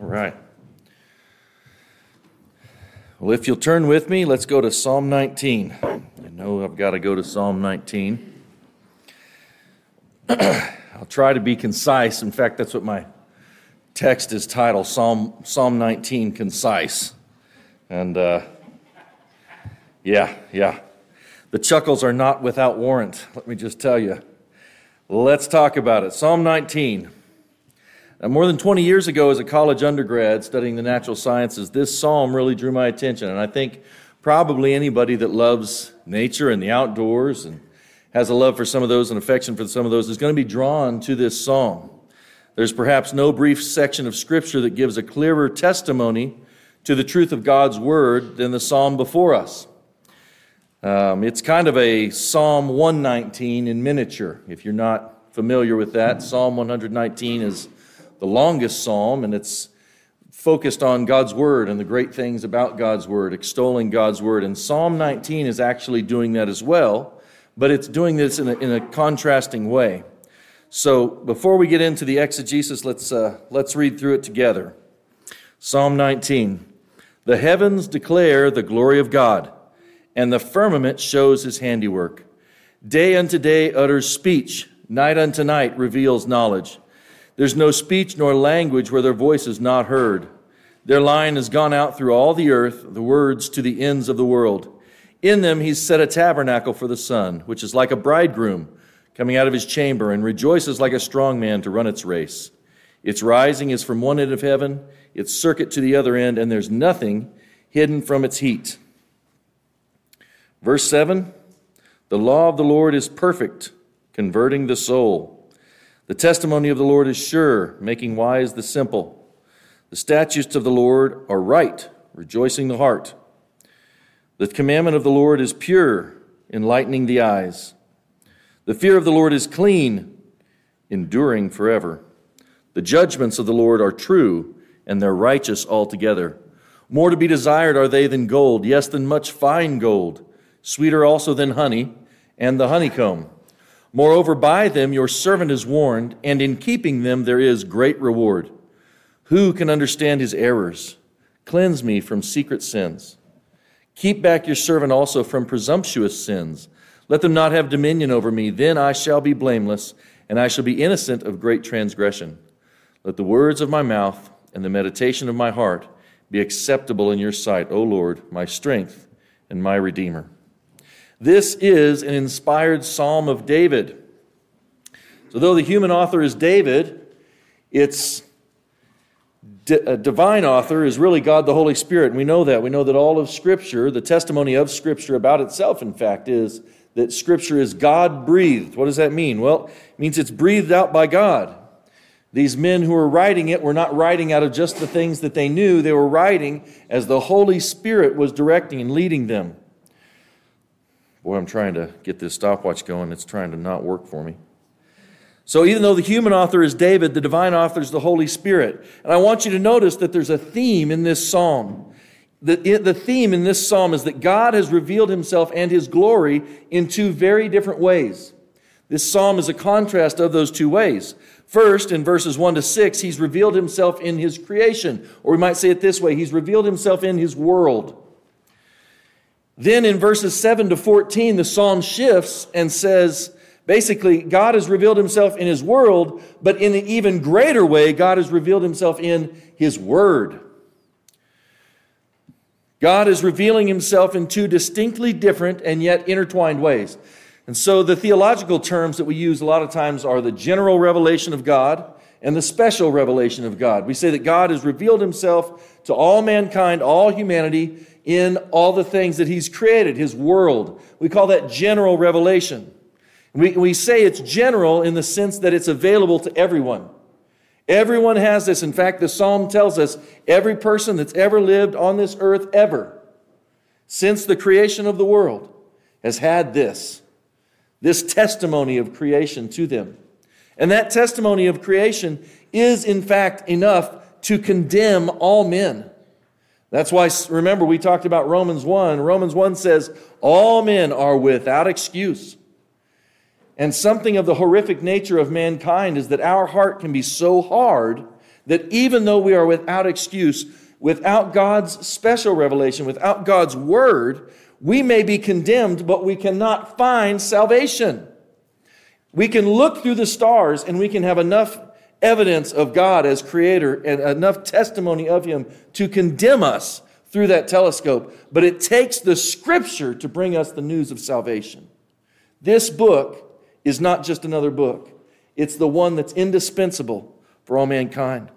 All right. Well, if you'll turn with me, let's go to Psalm 19. I know I've got to go to Psalm 19. I'll try to be concise. In fact, that's what my text is titled Psalm, Psalm 19 Concise. And uh, yeah, yeah. The chuckles are not without warrant, let me just tell you. Let's talk about it. Psalm 19. More than 20 years ago, as a college undergrad studying the natural sciences, this psalm really drew my attention. And I think probably anybody that loves nature and the outdoors and has a love for some of those and affection for some of those is going to be drawn to this psalm. There's perhaps no brief section of Scripture that gives a clearer testimony to the truth of God's Word than the psalm before us. Um, it's kind of a Psalm 119 in miniature. If you're not familiar with that, Psalm 119 is the longest psalm, and it's focused on God's Word and the great things about God's Word, extolling God's Word. And Psalm 19 is actually doing that as well, but it's doing this in a, in a contrasting way. So before we get into the exegesis, let's, uh, let's read through it together. Psalm 19 The heavens declare the glory of God, and the firmament shows his handiwork. Day unto day utters speech, night unto night reveals knowledge. There's no speech nor language where their voice is not heard. Their line has gone out through all the earth, the words to the ends of the world. In them he's set a tabernacle for the sun, which is like a bridegroom coming out of his chamber, and rejoices like a strong man to run its race. Its rising is from one end of heaven, its circuit to the other end, and there's nothing hidden from its heat. Verse 7 The law of the Lord is perfect, converting the soul. The testimony of the Lord is sure, making wise the simple. The statutes of the Lord are right, rejoicing the heart. The commandment of the Lord is pure, enlightening the eyes. The fear of the Lord is clean, enduring forever. The judgments of the Lord are true, and they're righteous altogether. More to be desired are they than gold, yes, than much fine gold, sweeter also than honey and the honeycomb. Moreover, by them your servant is warned, and in keeping them there is great reward. Who can understand his errors? Cleanse me from secret sins. Keep back your servant also from presumptuous sins. Let them not have dominion over me. Then I shall be blameless, and I shall be innocent of great transgression. Let the words of my mouth and the meditation of my heart be acceptable in your sight, O Lord, my strength and my Redeemer. This is an inspired psalm of David. So, though the human author is David, its d- divine author is really God the Holy Spirit. And we know that. We know that all of Scripture, the testimony of Scripture about itself, in fact, is that Scripture is God breathed. What does that mean? Well, it means it's breathed out by God. These men who were writing it were not writing out of just the things that they knew, they were writing as the Holy Spirit was directing and leading them. Boy, I'm trying to get this stopwatch going. It's trying to not work for me. So, even though the human author is David, the divine author is the Holy Spirit. And I want you to notice that there's a theme in this psalm. The, the theme in this psalm is that God has revealed himself and his glory in two very different ways. This psalm is a contrast of those two ways. First, in verses 1 to 6, he's revealed himself in his creation. Or we might say it this way he's revealed himself in his world. Then in verses 7 to 14, the psalm shifts and says, basically, God has revealed himself in his world, but in an even greater way, God has revealed himself in his word. God is revealing himself in two distinctly different and yet intertwined ways. And so the theological terms that we use a lot of times are the general revelation of God and the special revelation of God. We say that God has revealed himself to all mankind, all humanity, in all the things that He's created, His world. We call that general revelation. We, we say it's general in the sense that it's available to everyone. Everyone has this. In fact, the psalm tells us every person that's ever lived on this earth, ever, since the creation of the world, has had this this testimony of creation to them. And that testimony of creation is, in fact, enough to condemn all men. That's why, remember, we talked about Romans 1. Romans 1 says, All men are without excuse. And something of the horrific nature of mankind is that our heart can be so hard that even though we are without excuse, without God's special revelation, without God's word, we may be condemned, but we cannot find salvation. We can look through the stars and we can have enough evidence of God as creator and enough testimony of Him to condemn us through that telescope. But it takes the scripture to bring us the news of salvation. This book is not just another book, it's the one that's indispensable for all mankind.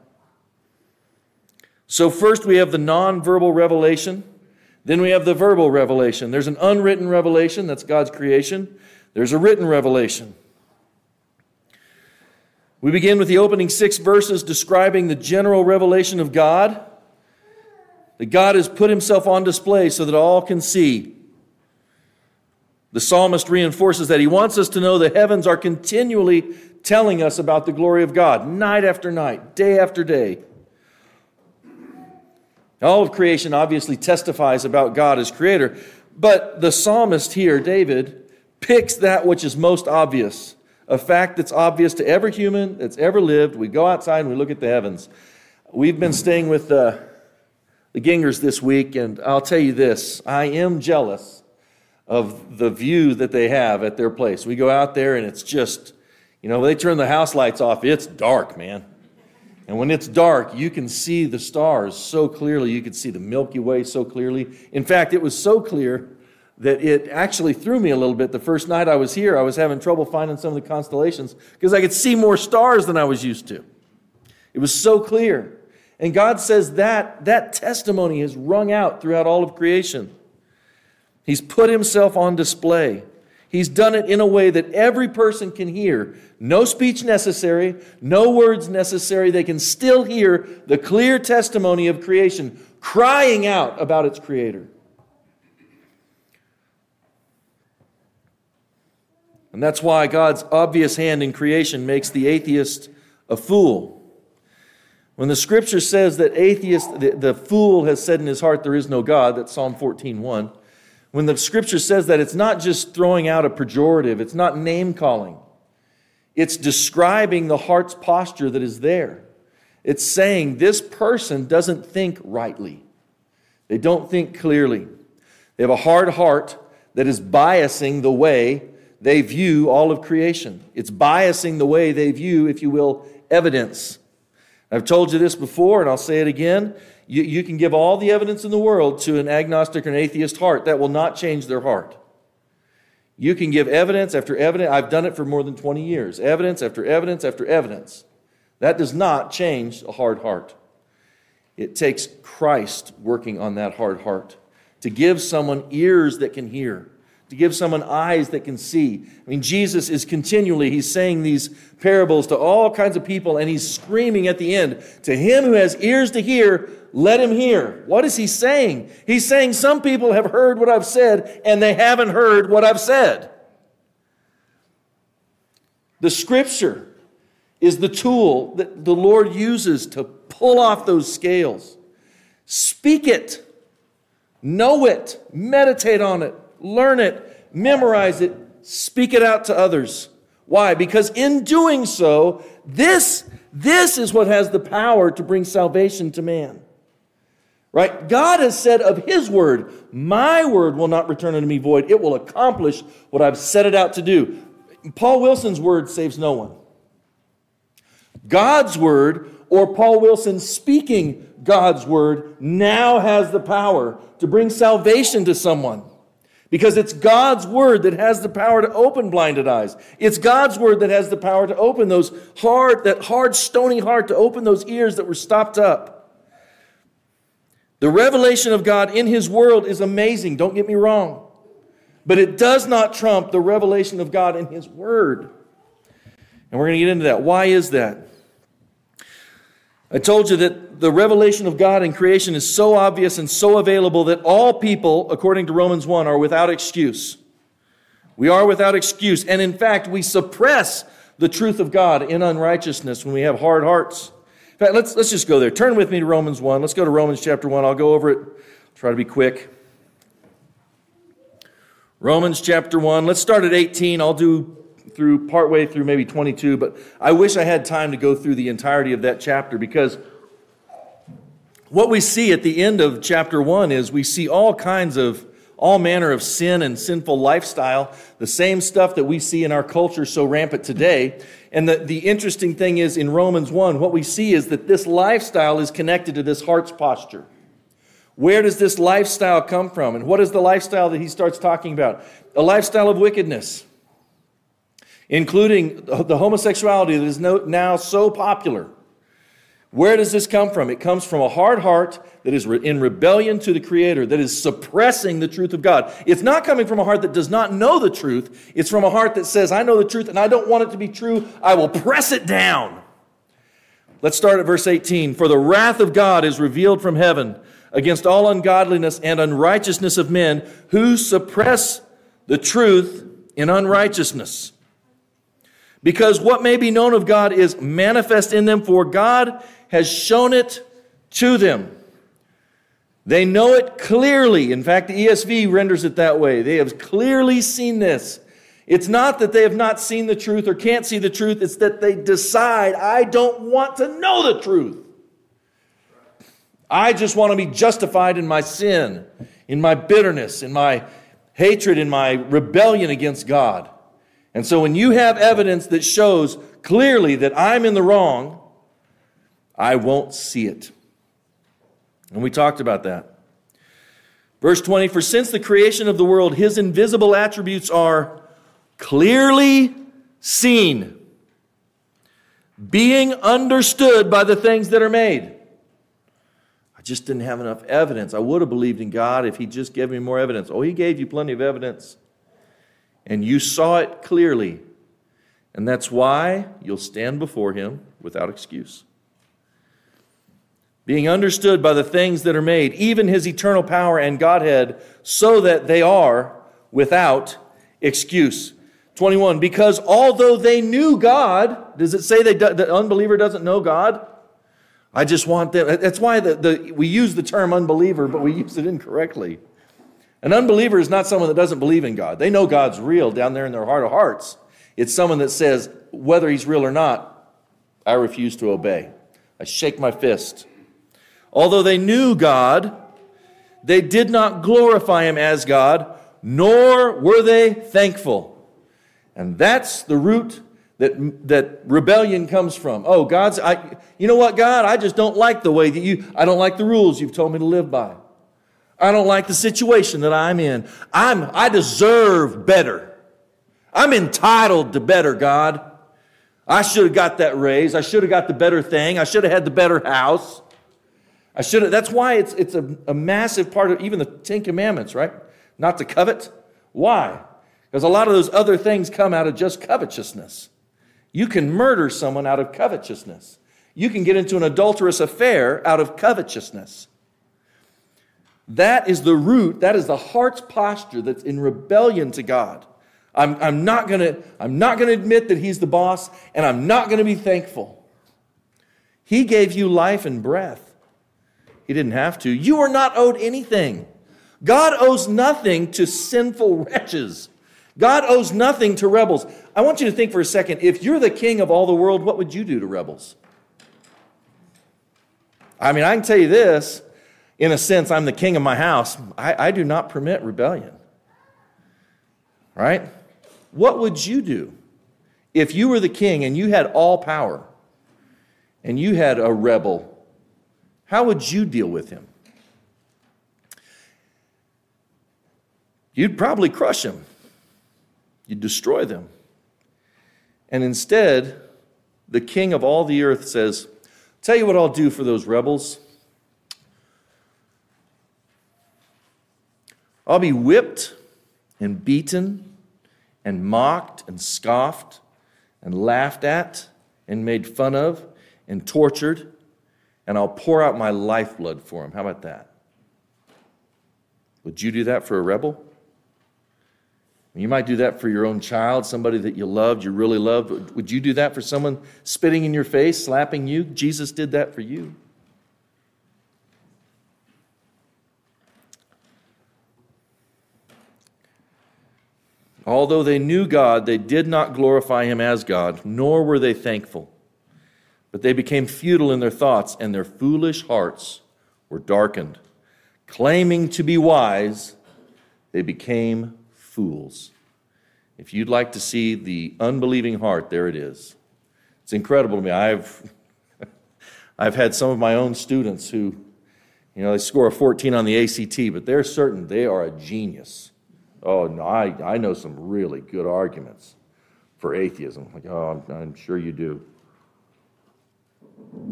So, first we have the non-verbal revelation. Then we have the verbal revelation. There's an unwritten revelation, that's God's creation. There's a written revelation. We begin with the opening six verses describing the general revelation of God. That God has put himself on display so that all can see. The psalmist reinforces that he wants us to know the heavens are continually telling us about the glory of God, night after night, day after day. All of creation obviously testifies about God as creator, but the psalmist here, David, picks that which is most obvious, a fact that's obvious to every human that's ever lived. We go outside and we look at the heavens. We've been staying with the, the Gingers this week, and I'll tell you this I am jealous of the view that they have at their place. We go out there and it's just, you know, they turn the house lights off, it's dark, man. And when it's dark, you can see the stars so clearly. You can see the Milky Way so clearly. In fact, it was so clear that it actually threw me a little bit. The first night I was here, I was having trouble finding some of the constellations because I could see more stars than I was used to. It was so clear. And God says that that testimony is rung out throughout all of creation. He's put himself on display. He's done it in a way that every person can hear. No speech necessary, no words necessary. They can still hear the clear testimony of creation crying out about its creator. And that's why God's obvious hand in creation makes the atheist a fool. When the scripture says that atheist, the, the fool has said in his heart, there is no God, that's Psalm 14 1 when the scripture says that, it's not just throwing out a pejorative, it's not name calling. It's describing the heart's posture that is there. It's saying this person doesn't think rightly, they don't think clearly. They have a hard heart that is biasing the way they view all of creation. It's biasing the way they view, if you will, evidence. I've told you this before, and I'll say it again. You, you can give all the evidence in the world to an agnostic or an atheist heart. That will not change their heart. You can give evidence after evidence. I've done it for more than 20 years. Evidence after evidence after evidence. That does not change a hard heart. It takes Christ working on that hard heart to give someone ears that can hear to give someone eyes that can see. I mean, Jesus is continually, he's saying these parables to all kinds of people, and he's screaming at the end, To him who has ears to hear, let him hear. What is he saying? He's saying, Some people have heard what I've said, and they haven't heard what I've said. The scripture is the tool that the Lord uses to pull off those scales. Speak it, know it, meditate on it, learn it, memorize it, speak it out to others. Why? Because in doing so, this, this is what has the power to bring salvation to man. Right? God has said of His word, My word will not return unto me void. It will accomplish what I've set it out to do. Paul Wilson's word saves no one. God's word, or Paul Wilson speaking God's word, now has the power to bring salvation to someone. Because it's God's word that has the power to open blinded eyes. It's God's word that has the power to open those hard, that hard, stony heart, to open those ears that were stopped up. The revelation of God in His world is amazing, don't get me wrong. But it does not trump the revelation of God in His word. And we're going to get into that. Why is that? I told you that the revelation of God in creation is so obvious and so available that all people, according to Romans 1, are without excuse. We are without excuse. And in fact, we suppress the truth of God in unrighteousness when we have hard hearts. In fact, let's, let's just go there. Turn with me to Romans 1. Let's go to Romans chapter 1. I'll go over it. Try to be quick. Romans chapter 1. Let's start at 18. I'll do through partway through maybe 22, but I wish I had time to go through the entirety of that chapter because what we see at the end of chapter 1 is we see all kinds of all manner of sin and sinful lifestyle, the same stuff that we see in our culture so rampant today. And the, the interesting thing is in Romans 1, what we see is that this lifestyle is connected to this heart's posture. Where does this lifestyle come from? And what is the lifestyle that he starts talking about? A lifestyle of wickedness, including the homosexuality that is now so popular. Where does this come from? It comes from a hard heart that is in rebellion to the Creator, that is suppressing the truth of God. It's not coming from a heart that does not know the truth. It's from a heart that says, I know the truth and I don't want it to be true. I will press it down. Let's start at verse 18. For the wrath of God is revealed from heaven against all ungodliness and unrighteousness of men who suppress the truth in unrighteousness. Because what may be known of God is manifest in them, for God has shown it to them. They know it clearly. In fact, the ESV renders it that way. They have clearly seen this. It's not that they have not seen the truth or can't see the truth, it's that they decide, I don't want to know the truth. I just want to be justified in my sin, in my bitterness, in my hatred, in my rebellion against God. And so when you have evidence that shows clearly that I'm in the wrong, I won't see it. And we talked about that. Verse 20 For since the creation of the world, his invisible attributes are clearly seen, being understood by the things that are made. I just didn't have enough evidence. I would have believed in God if He just gave me more evidence. Oh, He gave you plenty of evidence, and you saw it clearly. And that's why you'll stand before Him without excuse being understood by the things that are made, even his eternal power and Godhead, so that they are without excuse. 21, because although they knew God, does it say they, the unbeliever doesn't know God? I just want them, that's why the, the, we use the term unbeliever, but we use it incorrectly. An unbeliever is not someone that doesn't believe in God. They know God's real down there in their heart of hearts. It's someone that says, whether he's real or not, I refuse to obey. I shake my fist. Although they knew God, they did not glorify him as God, nor were they thankful. And that's the root that, that rebellion comes from. Oh, God's, I, you know what, God? I just don't like the way that you, I don't like the rules you've told me to live by. I don't like the situation that I'm in. I'm, I deserve better. I'm entitled to better, God. I should have got that raise. I should have got the better thing. I should have had the better house. I should have, that's why it's, it's a, a massive part of even the Ten Commandments, right? Not to covet. Why? Because a lot of those other things come out of just covetousness. You can murder someone out of covetousness. You can get into an adulterous affair out of covetousness. That is the root, that is the heart's posture that's in rebellion to God. I'm, I'm not not gonna admit that He's the boss, and I'm not gonna be thankful. He gave you life and breath. He didn't have to. You are not owed anything. God owes nothing to sinful wretches. God owes nothing to rebels. I want you to think for a second if you're the king of all the world, what would you do to rebels? I mean, I can tell you this in a sense, I'm the king of my house. I, I do not permit rebellion. Right? What would you do if you were the king and you had all power and you had a rebel how would you deal with him? You'd probably crush him, you'd destroy them. And instead, the king of all the earth says, Tell you what I'll do for those rebels. I'll be whipped and beaten and mocked and scoffed and laughed at and made fun of and tortured and I'll pour out my lifeblood for him. How about that? Would you do that for a rebel? You might do that for your own child, somebody that you loved, you really loved. Would you do that for someone spitting in your face, slapping you? Jesus did that for you. Although they knew God, they did not glorify him as God, nor were they thankful. But they became futile in their thoughts, and their foolish hearts were darkened. Claiming to be wise, they became fools. If you'd like to see the unbelieving heart, there it is. It's incredible to me. I've, I've had some of my own students who, you know, they score a 14 on the ACT, but they're certain they are a genius. Oh, no, I, I know some really good arguments for atheism. Like, oh, I'm, I'm sure you do.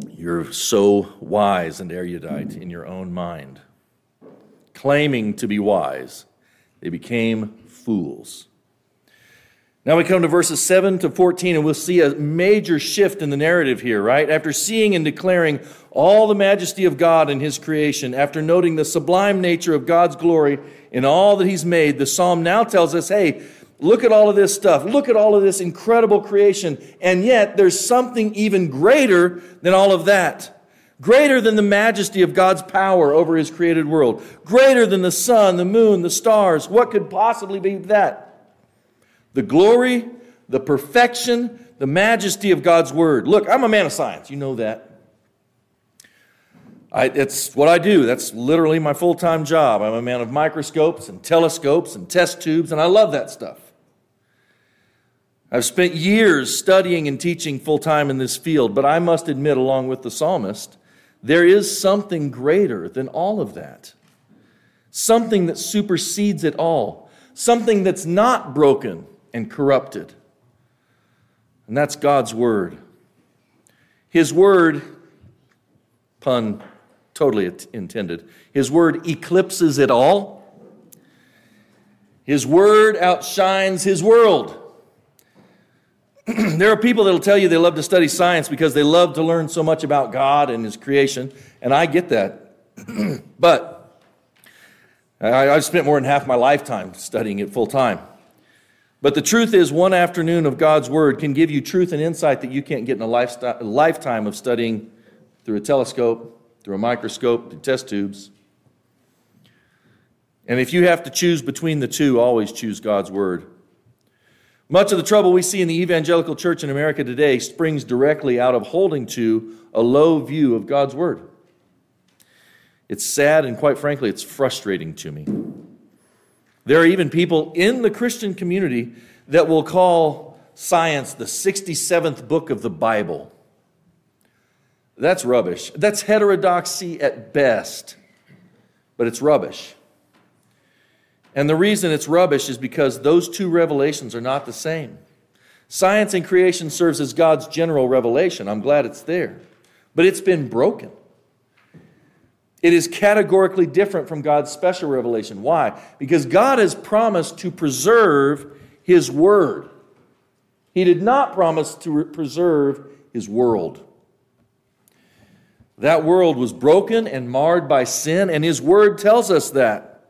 You're so wise and erudite in your own mind. Claiming to be wise, they became fools. Now we come to verses 7 to 14, and we'll see a major shift in the narrative here, right? After seeing and declaring all the majesty of God in His creation, after noting the sublime nature of God's glory in all that He's made, the psalm now tells us hey, look at all of this stuff. Look at all of this incredible creation. And yet, there's something even greater than all of that. Greater than the majesty of God's power over His created world. Greater than the sun, the moon, the stars. What could possibly be that? The glory, the perfection, the majesty of God's Word. Look, I'm a man of science. You know that. I, it's what I do. That's literally my full time job. I'm a man of microscopes and telescopes and test tubes, and I love that stuff. I've spent years studying and teaching full time in this field, but I must admit, along with the psalmist, there is something greater than all of that. Something that supersedes it all. Something that's not broken and corrupted. And that's God's Word. His Word, pun totally intended, His Word eclipses it all. His Word outshines His world. there are people that will tell you they love to study science because they love to learn so much about God and His creation, and I get that. but I, have spent more than half my lifetime studying it full time. But the truth is, one afternoon of God's Word can give you truth and insight that you can't get in a lifetime of studying through a telescope, through a microscope, through test tubes. And if you have to choose between the two, always choose God's Word. Much of the trouble we see in the evangelical church in America today springs directly out of holding to a low view of God's Word. It's sad and, quite frankly, it's frustrating to me. There are even people in the Christian community that will call science the 67th book of the Bible. That's rubbish. That's heterodoxy at best, but it's rubbish. And the reason it's rubbish is because those two revelations are not the same. Science and creation serves as God's general revelation. I'm glad it's there. But it's been broken. It is categorically different from God's special revelation. Why? Because God has promised to preserve His Word. He did not promise to preserve His world. That world was broken and marred by sin, and His Word tells us that.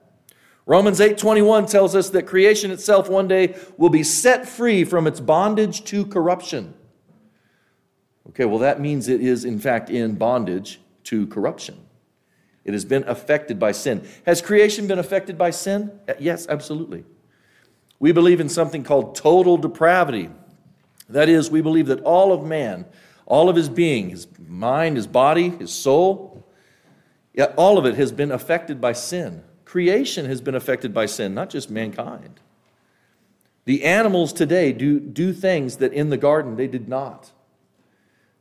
Romans 8:21 tells us that creation itself one day will be set free from its bondage to corruption. Okay, well that means it is in fact in bondage to corruption. It has been affected by sin. Has creation been affected by sin? Uh, yes, absolutely. We believe in something called total depravity. That is, we believe that all of man, all of his being, his mind, his body, his soul, all of it has been affected by sin. Creation has been affected by sin, not just mankind. The animals today do, do things that in the garden they did not.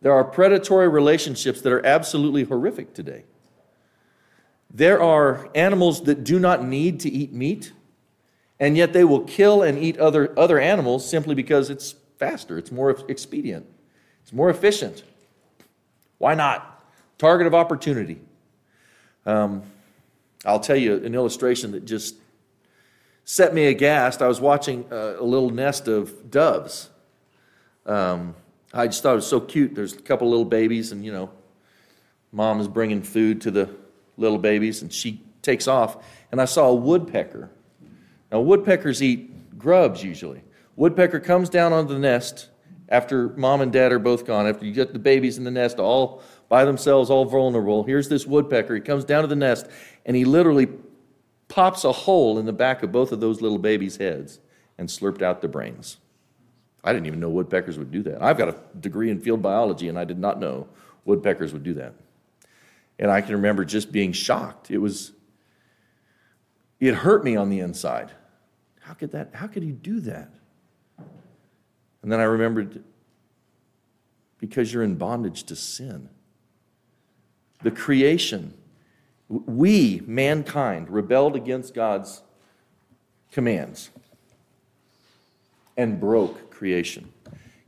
There are predatory relationships that are absolutely horrific today. There are animals that do not need to eat meat, and yet they will kill and eat other, other animals simply because it's faster, it's more expedient, it's more efficient. Why not? Target of opportunity. Um, I'll tell you an illustration that just set me aghast. I was watching a, a little nest of doves. Um, I just thought it was so cute. There's a couple little babies, and you know, mom is bringing food to the little babies, and she takes off. And I saw a woodpecker. Now, woodpeckers eat grubs usually. Woodpecker comes down onto the nest after mom and dad are both gone, after you get the babies in the nest all by themselves, all vulnerable. Here's this woodpecker. He comes down to the nest, and he literally pops a hole in the back of both of those little babies' heads and slurped out the brains. I didn't even know woodpeckers would do that. I've got a degree in field biology, and I did not know woodpeckers would do that. And I can remember just being shocked. It was, it hurt me on the inside. How could that, how could he do that? And then I remembered because you're in bondage to sin. The creation, we, mankind, rebelled against God's commands and broke creation.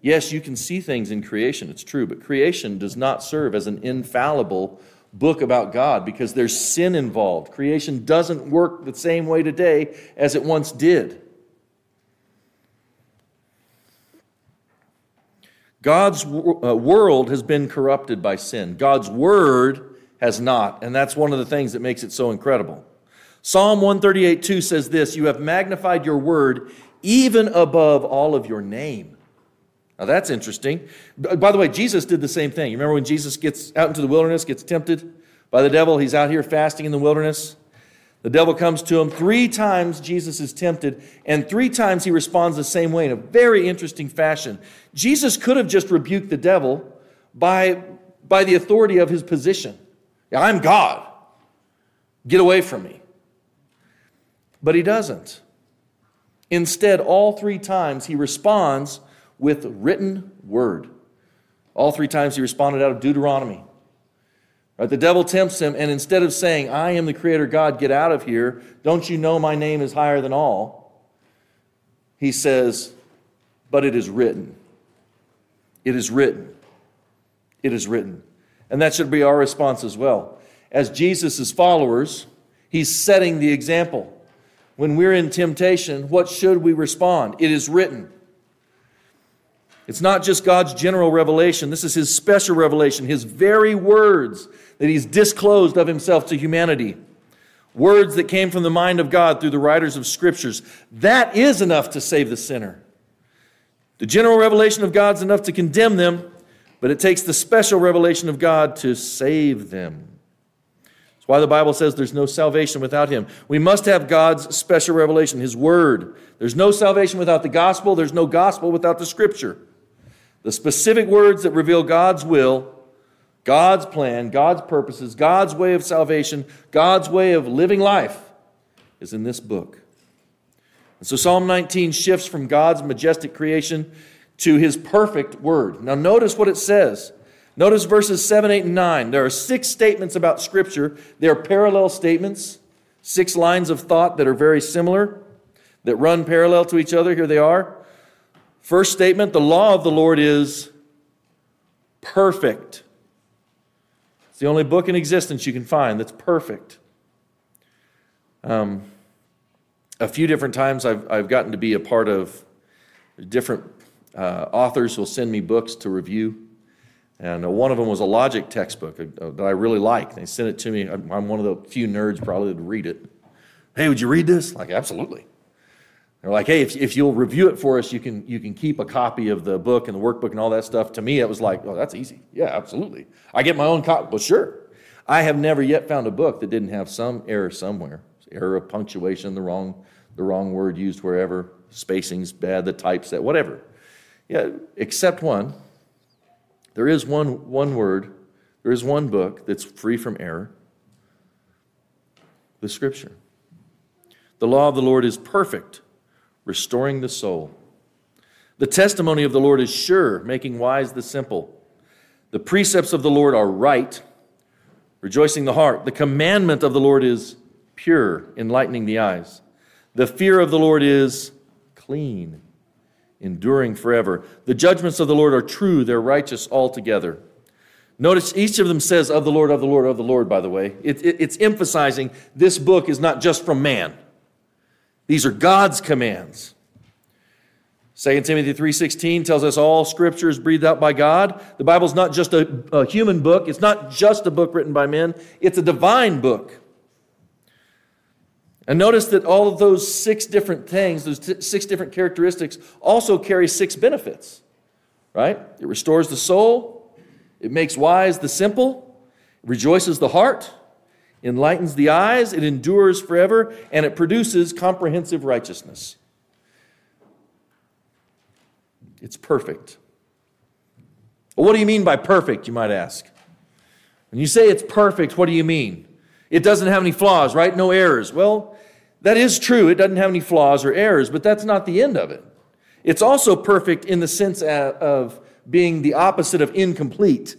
Yes, you can see things in creation, it's true, but creation does not serve as an infallible book about God because there's sin involved. Creation doesn't work the same way today as it once did. God's uh, world has been corrupted by sin. God's word has not. And that's one of the things that makes it so incredible. Psalm 138 2 says this You have magnified your word even above all of your name. Now that's interesting. By the way, Jesus did the same thing. You remember when Jesus gets out into the wilderness, gets tempted by the devil? He's out here fasting in the wilderness. The devil comes to him. Three times Jesus is tempted, and three times he responds the same way in a very interesting fashion. Jesus could have just rebuked the devil by, by the authority of his position. I'm God. Get away from me. But he doesn't. Instead, all three times he responds with written word. All three times he responded out of Deuteronomy. Right? The devil tempts him, and instead of saying, I am the creator God, get out of here, don't you know my name is higher than all? He says, But it is written. It is written. It is written. And that should be our response as well. As Jesus' followers, he's setting the example. When we're in temptation, what should we respond? It is written. It's not just God's general revelation, this is his special revelation, his very words that he's disclosed of himself to humanity. Words that came from the mind of God through the writers of scriptures. That is enough to save the sinner. The general revelation of God's enough to condemn them, but it takes the special revelation of God to save them. That's why the Bible says there's no salvation without Him. We must have God's special revelation, His Word. There's no salvation without the gospel, there's no gospel without the Scripture. The specific words that reveal God's will, God's plan, God's purposes, God's way of salvation, God's way of living life is in this book. And so Psalm 19 shifts from God's majestic creation to his perfect word. Now, notice what it says. Notice verses 7, 8, and 9. There are six statements about Scripture. They are parallel statements, six lines of thought that are very similar, that run parallel to each other. Here they are. First statement the law of the Lord is perfect. It's the only book in existence you can find that's perfect. Um, a few different times I've, I've gotten to be a part of different uh, authors who'll send me books to review. And uh, one of them was a logic textbook uh, that I really like. They sent it to me. I'm one of the few nerds probably that read it. Hey, would you read this? Like, absolutely. They're like, hey, if, if you'll review it for us, you can, you can keep a copy of the book and the workbook and all that stuff. To me, it was like, oh, that's easy. Yeah, absolutely. I get my own copy. Well, sure. I have never yet found a book that didn't have some error somewhere. Error of punctuation, the wrong, the wrong word used wherever, spacing's bad, the typeset, whatever. Yeah, except one. There is one, one word, there is one book that's free from error the Scripture. The law of the Lord is perfect restoring the soul. The testimony of the Lord is sure, making wise the simple. The precepts of the Lord are right, rejoicing the heart. The commandment of the Lord is pure, enlightening the eyes. The fear of the Lord is clean, enduring forever. The judgments of the Lord are true, they're righteous altogether. Notice each of them says, of the Lord, of the Lord, of the Lord, by the way. It, it, it's emphasizing this book is not just from man. These are God's commands. 2 Timothy 3:16 tells us all scripture is breathed out by God. The Bible's not just a, a, human book, it's not just a book written by men, it's a divine book. And notice that all of those six different things, those t- six different characteristics also carry six benefits. Right? It restores the soul, it makes wise the simple, it rejoices the heart, enlightens the eyes, it endures forever, and it produces comprehensive righteousness. It's perfect. What do you mean by perfect, you might ask? When you say it's perfect, what do you mean? It doesn't have any flaws, right? No errors. Well, that is true. It doesn't have any flaws or errors, but that's not the end of it. It's also perfect in the sense of being the opposite of incomplete.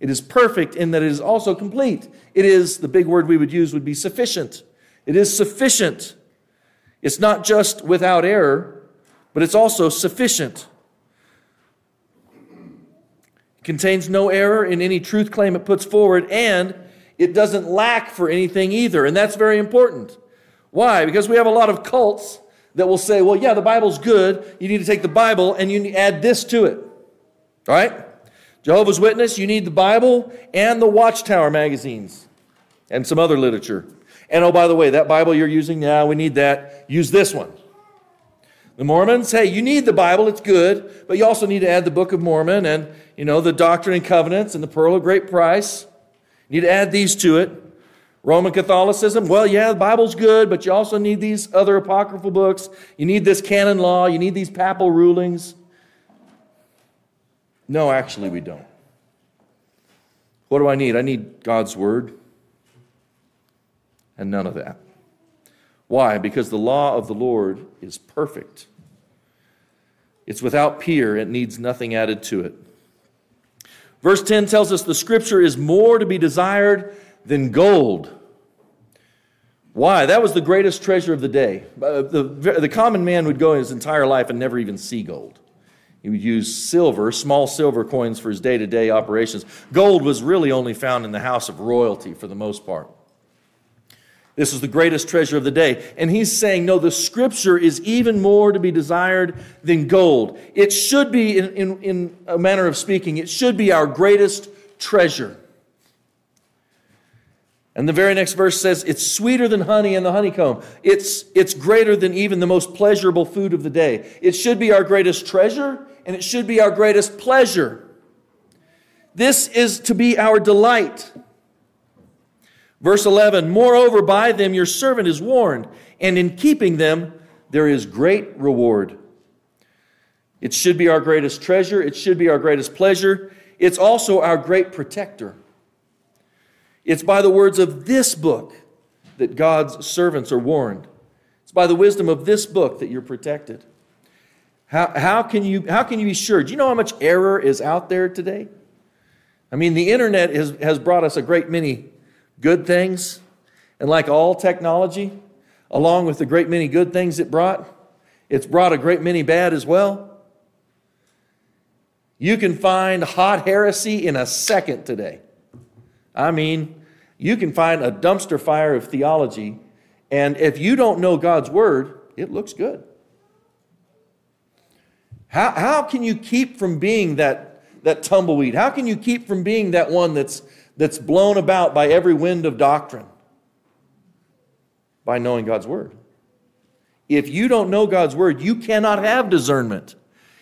It is perfect in that it is also complete. It is, the big word we would use would be sufficient. It is sufficient. It's not just without error, but it's also sufficient. It contains no error in any truth claim it puts forward, and it doesn't lack for anything either. And that's very important. Why? Because we have a lot of cults that will say, well, yeah, the Bible's good. You need to take the Bible and you add this to it. All right? Jehovah's Witness, you need the Bible and the Watchtower magazines and some other literature. And oh, by the way, that Bible you're using now, we need that. Use this one. The Mormons, hey, you need the Bible, it's good, but you also need to add the Book of Mormon and, you know, the Doctrine and Covenants and the Pearl of Great Price. You need to add these to it. Roman Catholicism, well, yeah, the Bible's good, but you also need these other apocryphal books. You need this canon law. You need these papal rulings. No, actually, we don't. What do I need? I need God's Word and none of that. Why? Because the law of the Lord is perfect. It's without peer, it needs nothing added to it. Verse 10 tells us the scripture is more to be desired than gold. Why? That was the greatest treasure of the day. Uh, the, the common man would go his entire life and never even see gold. He would use silver, small silver coins for his day to day operations. Gold was really only found in the house of royalty for the most part. This is the greatest treasure of the day. And he's saying, no, the scripture is even more to be desired than gold. It should be, in, in, in a manner of speaking, it should be our greatest treasure. And the very next verse says, It's sweeter than honey and the honeycomb. It's, it's greater than even the most pleasurable food of the day. It should be our greatest treasure, and it should be our greatest pleasure. This is to be our delight. Verse 11 Moreover, by them your servant is warned, and in keeping them there is great reward. It should be our greatest treasure, it should be our greatest pleasure. It's also our great protector. It's by the words of this book that God's servants are warned. It's by the wisdom of this book that you're protected. How, how, can you, how can you be sure? Do you know how much error is out there today? I mean, the internet has, has brought us a great many good things. And like all technology, along with the great many good things it brought, it's brought a great many bad as well. You can find hot heresy in a second today. I mean, you can find a dumpster fire of theology, and if you don't know God's word, it looks good. How, how can you keep from being that, that tumbleweed? How can you keep from being that one that's that's blown about by every wind of doctrine? By knowing God's Word. If you don't know God's Word, you cannot have discernment.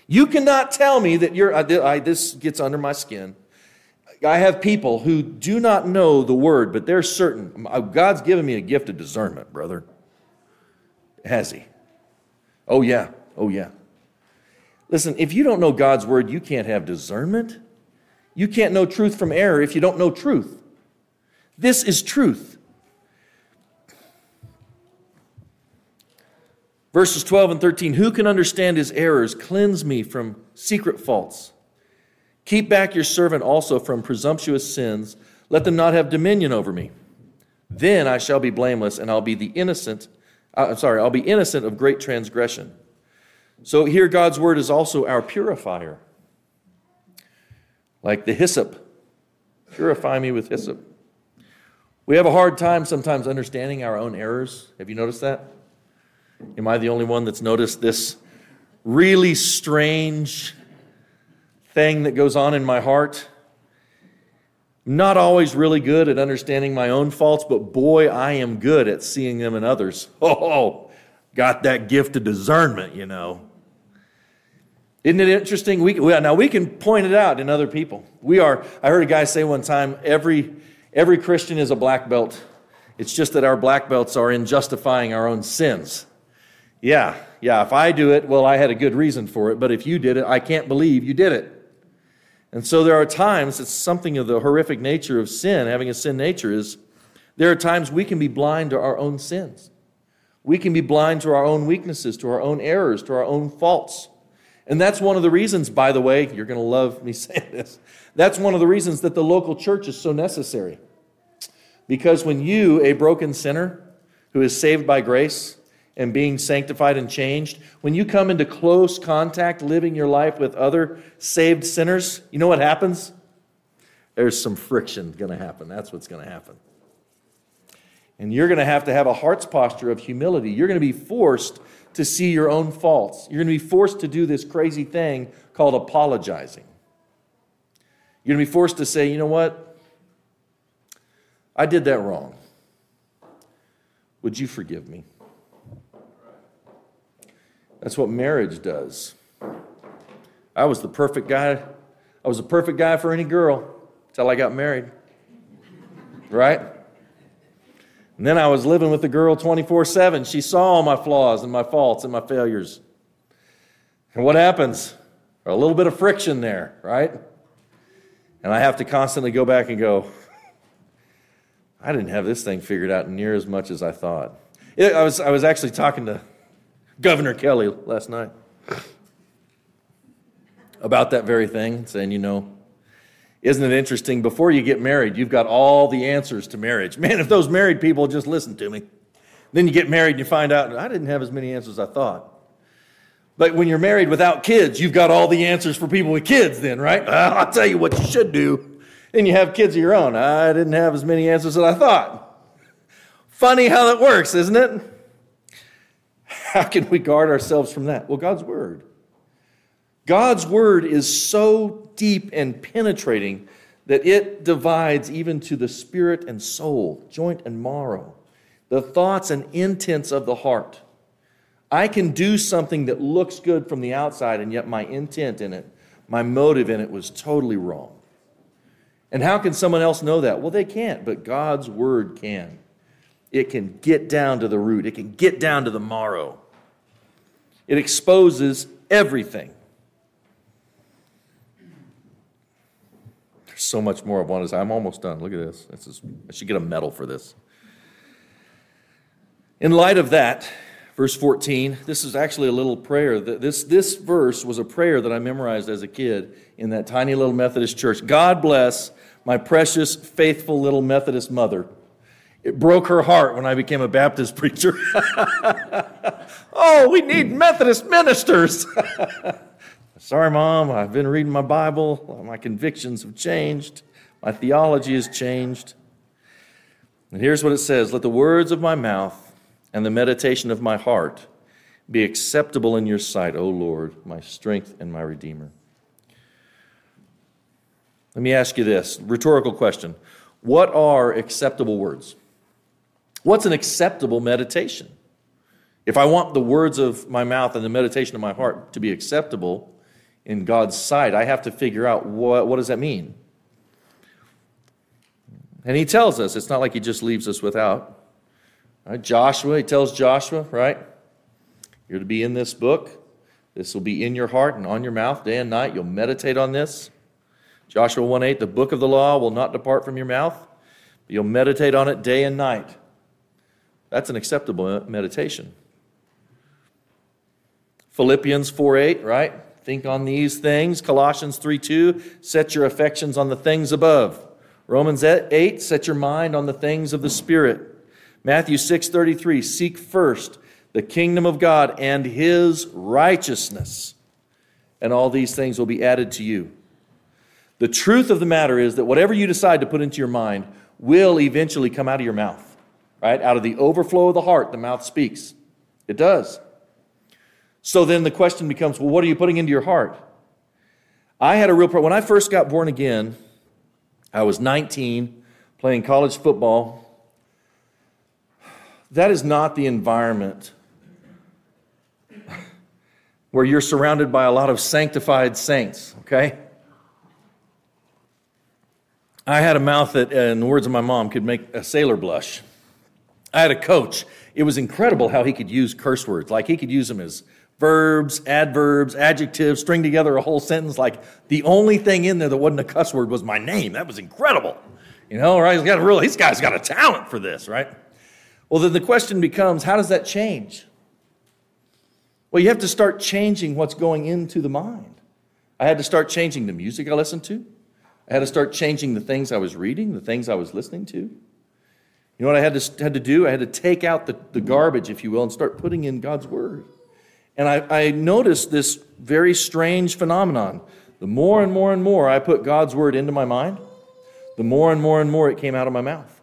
You cannot tell me that you're, I, this gets under my skin. I have people who do not know the Word, but they're certain. Oh, God's given me a gift of discernment, brother. Has He? Oh, yeah. Oh, yeah. Listen, if you don't know God's Word, you can't have discernment. You can't know truth from error if you don't know truth. This is truth. Verses 12 and 13 Who can understand his errors? Cleanse me from secret faults. Keep back your servant also from presumptuous sins. Let them not have dominion over me. Then I shall be blameless, and I'll be the innocent. Uh, I'm sorry, I'll be innocent of great transgression. So here, God's word is also our purifier like the hyssop. Purify me with hyssop. We have a hard time sometimes understanding our own errors. Have you noticed that? Am I the only one that's noticed this really strange thing that goes on in my heart? not always really good at understanding my own faults, but boy, I am good at seeing them in others. Oh, got that gift of discernment, you know. Isn't it interesting? We, now we can point it out in other people. We are, I heard a guy say one time, every, every Christian is a black belt. It's just that our black belts are in justifying our own sins. Yeah, yeah, if I do it, well, I had a good reason for it, but if you did it, I can't believe you did it. And so there are times, it's something of the horrific nature of sin, having a sin nature, is there are times we can be blind to our own sins. We can be blind to our own weaknesses, to our own errors, to our own faults. And that's one of the reasons, by the way, you're going to love me saying this. That's one of the reasons that the local church is so necessary. Because when you, a broken sinner who is saved by grace and being sanctified and changed, when you come into close contact living your life with other saved sinners, you know what happens? There's some friction going to happen. That's what's going to happen. And you're going to have to have a heart's posture of humility. You're going to be forced to see your own faults. You're going to be forced to do this crazy thing called apologizing. You're going to be forced to say, you know what? I did that wrong. Would you forgive me? That's what marriage does. I was the perfect guy. I was the perfect guy for any girl until I got married. Right? And then I was living with the girl 24 7. She saw all my flaws and my faults and my failures. And what happens? A little bit of friction there, right? And I have to constantly go back and go, I didn't have this thing figured out near as much as I thought. I, was, I was actually talking to Governor Kelly last night about that very thing, saying, you know, isn't it interesting? Before you get married, you've got all the answers to marriage. Man, if those married people just listen to me. Then you get married and you find out, I didn't have as many answers as I thought. But when you're married without kids, you've got all the answers for people with kids, then, right? I'll tell you what you should do. Then you have kids of your own. I didn't have as many answers as I thought. Funny how that works, isn't it? How can we guard ourselves from that? Well, God's Word. God's Word is so deep and penetrating that it divides even to the spirit and soul, joint and marrow, the thoughts and intents of the heart. I can do something that looks good from the outside, and yet my intent in it, my motive in it was totally wrong. And how can someone else know that? Well, they can't, but God's word can. It can get down to the root, it can get down to the marrow. It exposes everything. There's so much more I want to say. I'm almost done. Look at this. this is, I should get a medal for this. In light of that, verse 14, this is actually a little prayer. This, this verse was a prayer that I memorized as a kid in that tiny little Methodist church. God bless my precious, faithful little Methodist mother. It broke her heart when I became a Baptist preacher. oh, we need Methodist ministers. Sorry, Mom, I've been reading my Bible. My convictions have changed. My theology has changed. And here's what it says Let the words of my mouth and the meditation of my heart be acceptable in your sight, O Lord, my strength and my Redeemer. Let me ask you this rhetorical question What are acceptable words? What's an acceptable meditation? If I want the words of my mouth and the meditation of my heart to be acceptable, in God's sight, I have to figure out what, what does that mean? And he tells us, it's not like he just leaves us without. Right? Joshua, he tells Joshua, right? You're to be in this book. This will be in your heart and on your mouth day and night. You'll meditate on this. Joshua 1 8, the book of the law will not depart from your mouth, but you'll meditate on it day and night. That's an acceptable uh, meditation. Philippians 4 8, right? Think on these things. Colossians 3 2, set your affections on the things above. Romans 8, set your mind on the things of the Spirit. Matthew 6 33, seek first the kingdom of God and his righteousness, and all these things will be added to you. The truth of the matter is that whatever you decide to put into your mind will eventually come out of your mouth, right? Out of the overflow of the heart, the mouth speaks. It does. So then the question becomes well, what are you putting into your heart? I had a real problem. When I first got born again, I was 19, playing college football. That is not the environment where you're surrounded by a lot of sanctified saints, okay? I had a mouth that, uh, in the words of my mom, could make a sailor blush. I had a coach. It was incredible how he could use curse words. Like he could use them as verbs, adverbs, adjectives, string together a whole sentence. Like the only thing in there that wasn't a cuss word was my name. That was incredible. You know, right? He's got a real, this guy's got a talent for this, right? Well, then the question becomes how does that change? Well, you have to start changing what's going into the mind. I had to start changing the music I listened to. I had to start changing the things I was reading, the things I was listening to. You know what I had to, had to do? I had to take out the, the garbage, if you will, and start putting in God's Word. And I, I noticed this very strange phenomenon. The more and more and more I put God's Word into my mind, the more and more and more it came out of my mouth.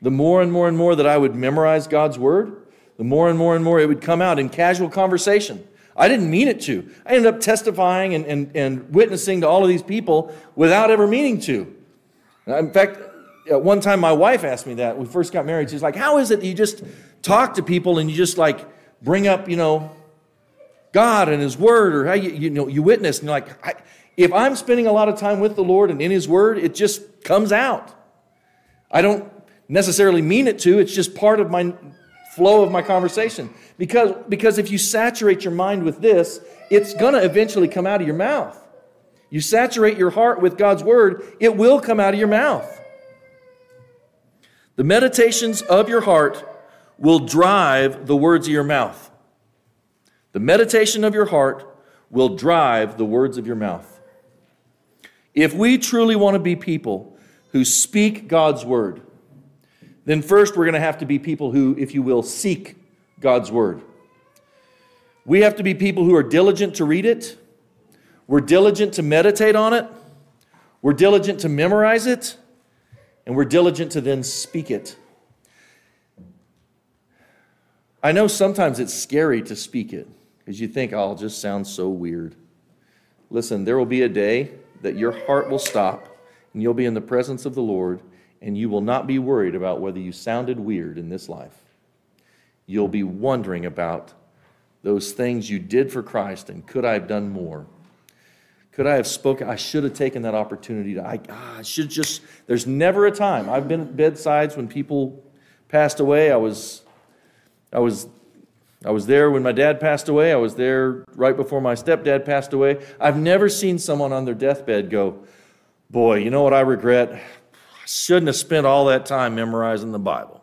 The more and more and more that I would memorize God's Word, the more and more and more it would come out in casual conversation. I didn't mean it to. I ended up testifying and, and, and witnessing to all of these people without ever meaning to. In fact, at one time my wife asked me that. we first got married. She's like, How is it you just talk to people and you just like bring up, you know, God and His Word or how you, you know, you witness? And you're like, I, if I'm spending a lot of time with the Lord and in His Word, it just comes out. I don't necessarily mean it to, it's just part of my flow of my conversation. Because, because if you saturate your mind with this, it's going to eventually come out of your mouth. You saturate your heart with God's word, it will come out of your mouth. The meditations of your heart will drive the words of your mouth. The meditation of your heart will drive the words of your mouth. If we truly want to be people who speak God's word, then first we're going to have to be people who, if you will, seek God's word. We have to be people who are diligent to read it, we're diligent to meditate on it, we're diligent to memorize it, and we're diligent to then speak it. I know sometimes it's scary to speak it because you think, oh, it just sounds so weird. Listen, there will be a day that your heart will stop and you'll be in the presence of the Lord and you will not be worried about whether you sounded weird in this life. You'll be wondering about those things you did for Christ and could I have done more? Could I have spoken? I should have taken that opportunity to, I, ah, I should just, there's never a time. I've been at bedsides when people passed away. I was, I was, I was there when my dad passed away. I was there right before my stepdad passed away. I've never seen someone on their deathbed go, boy, you know what I regret? I shouldn't have spent all that time memorizing the Bible.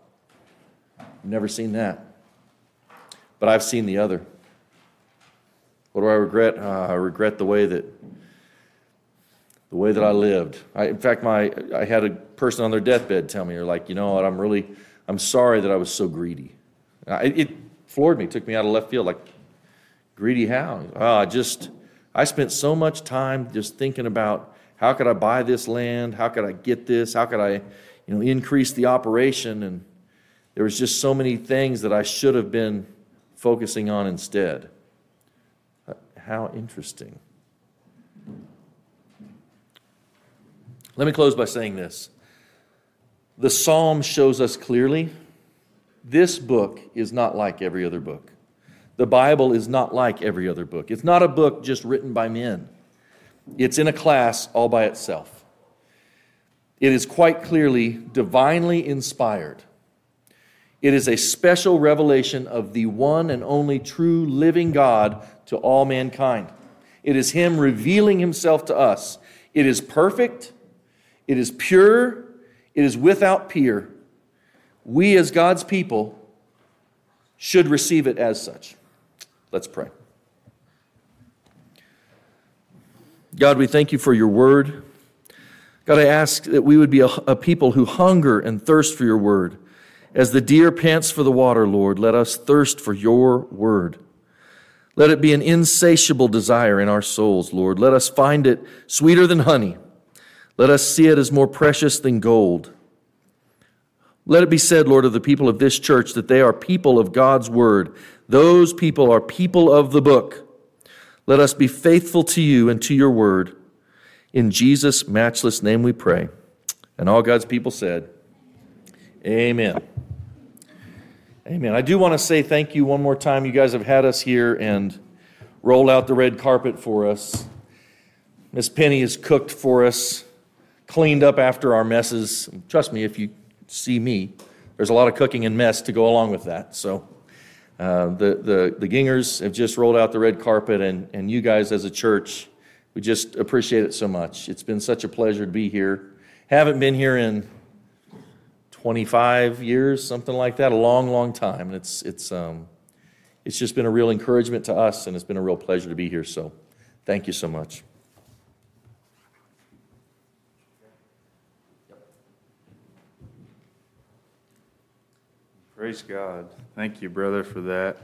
I've never seen that. But I've seen the other. What do I regret? Uh, I regret the way that the way that I lived. I, in fact, my I had a person on their deathbed tell me, "They're like, you know what? I'm really, I'm sorry that I was so greedy." I, it floored me, took me out of left field. Like, greedy how? Oh, I just, I spent so much time just thinking about how could I buy this land? How could I get this? How could I, you know, increase the operation? And there was just so many things that I should have been focusing on instead. Uh, how interesting. Let me close by saying this. The psalm shows us clearly this book is not like every other book. The Bible is not like every other book. It's not a book just written by men. It's in a class all by itself. It is quite clearly divinely inspired. It is a special revelation of the one and only true living God to all mankind. It is Him revealing Himself to us. It is perfect, it is pure, it is without peer. We, as God's people, should receive it as such. Let's pray. God, we thank you for your word. God, I ask that we would be a, a, people who hunger and thirst for your word. As the deer pants for the water, Lord, let us thirst for your word. Let it be an insatiable desire in our souls, Lord. Let us find it sweeter than honey. Let us see it as more precious than gold. Let it be said, Lord, of the people of this church that they are people of God's word. Those people are people of the book. Let us be faithful to you and to your word. In Jesus' matchless name we pray. And all God's people said, Amen. Amen. I do want to say thank you one more time. You guys have had us here and rolled out the red carpet for us. Miss Penny has cooked for us, cleaned up after our messes. Trust me, if you see me, there's a lot of cooking and mess to go along with that. So uh, the, the, the Gingers have just rolled out the red carpet, and, and you guys as a church, we just appreciate it so much. It's been such a pleasure to be here. Haven't been here in 25 years, something like that, a long, long time. And it's, it's, um, it's just been a real encouragement to us, and it's been a real pleasure to be here. So thank you so much. Praise God. Thank you, brother, for that.